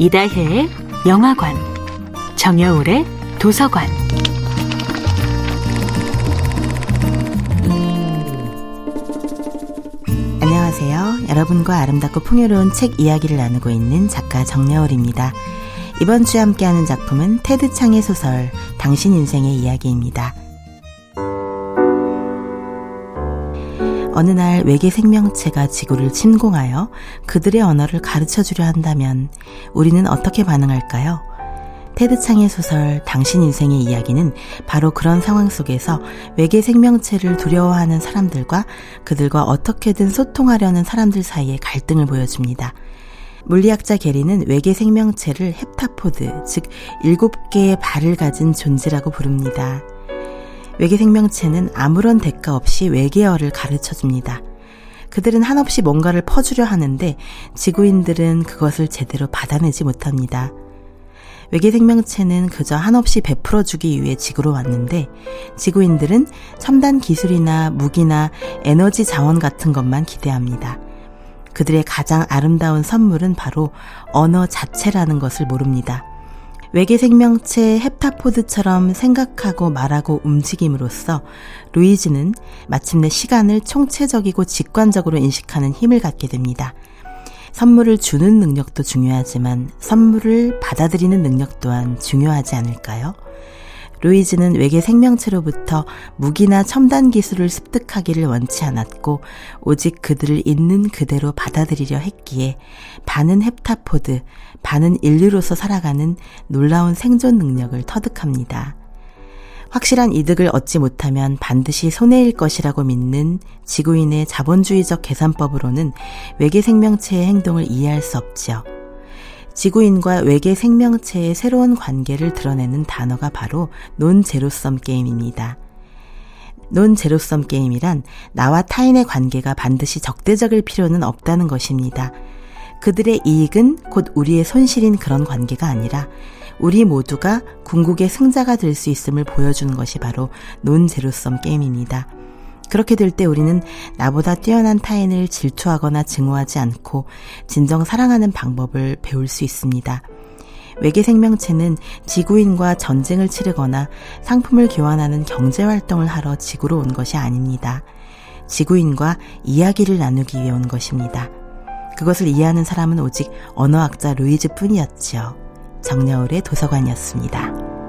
이다혜의 영화관, 정여울의 도서관. 안녕하세요. 여러분과 아름답고 풍요로운 책 이야기를 나누고 있는 작가 정여울입니다. 이번 주에 함께하는 작품은 테드 창의 소설 당신 인생의 이야기입니다. 어느 날 외계 생명체가 지구를 침공하여 그들의 언어를 가르쳐 주려 한다면 우리는 어떻게 반응할까요? 테드 창의 소설 당신 인생의 이야기는 바로 그런 상황 속에서 외계 생명체를 두려워하는 사람들과 그들과 어떻게든 소통하려는 사람들 사이의 갈등을 보여줍니다. 물리학자 게리는 외계 생명체를 헵타포드, 즉 일곱 개의 발을 가진 존재라고 부릅니다. 외계 생명체는 아무런 대가 없이 외계어를 가르쳐 줍니다. 그들은 한없이 뭔가를 퍼주려 하는데 지구인들은 그것을 제대로 받아내지 못합니다. 외계 생명체는 그저 한없이 베풀어주기 위해 지구로 왔는데 지구인들은 첨단 기술이나 무기나 에너지 자원 같은 것만 기대합니다. 그들의 가장 아름다운 선물은 바로 언어 자체라는 것을 모릅니다. 외계 생명체 헵타포드처럼 생각하고 말하고 움직임으로써 루이즈는 마침내 시간을 총체적이고 직관적으로 인식하는 힘을 갖게 됩니다. 선물을 주는 능력도 중요하지만 선물을 받아들이는 능력 또한 중요하지 않을까요? 루이즈는 외계 생명체로부터 무기나 첨단 기술을 습득하기를 원치 않았고 오직 그들을 있는 그대로 받아들이려 했기에 반은 헵타포드, 반은 인류로서 살아가는 놀라운 생존 능력을 터득합니다. 확실한 이득을 얻지 못하면 반드시 손해일 것이라고 믿는 지구인의 자본주의적 계산법으로는 외계 생명체의 행동을 이해할 수 없지요. 지구인과 외계 생명체의 새로운 관계를 드러내는 단어가 바로 논제로섬 게임입니다. 논제로섬 게임이란 나와 타인의 관계가 반드시 적대적일 필요는 없다는 것입니다. 그들의 이익은 곧 우리의 손실인 그런 관계가 아니라 우리 모두가 궁극의 승자가 될 수 있음을 보여주는 것이 바로 논제로섬 게임입니다. 그렇게 될 때 우리는 나보다 뛰어난 타인을 질투하거나 증오하지 않고 진정 사랑하는 방법을 배울 수 있습니다. 외계 생명체는 지구인과 전쟁을 치르거나 상품을 교환하는 경제 활동을 하러 지구로 온 것이 아닙니다. 지구인과 이야기를 나누기 위해 온 것입니다. 그것을 이해하는 사람은 오직 언어학자 루이즈 뿐이었지요. 정여울의 도서관이었습니다.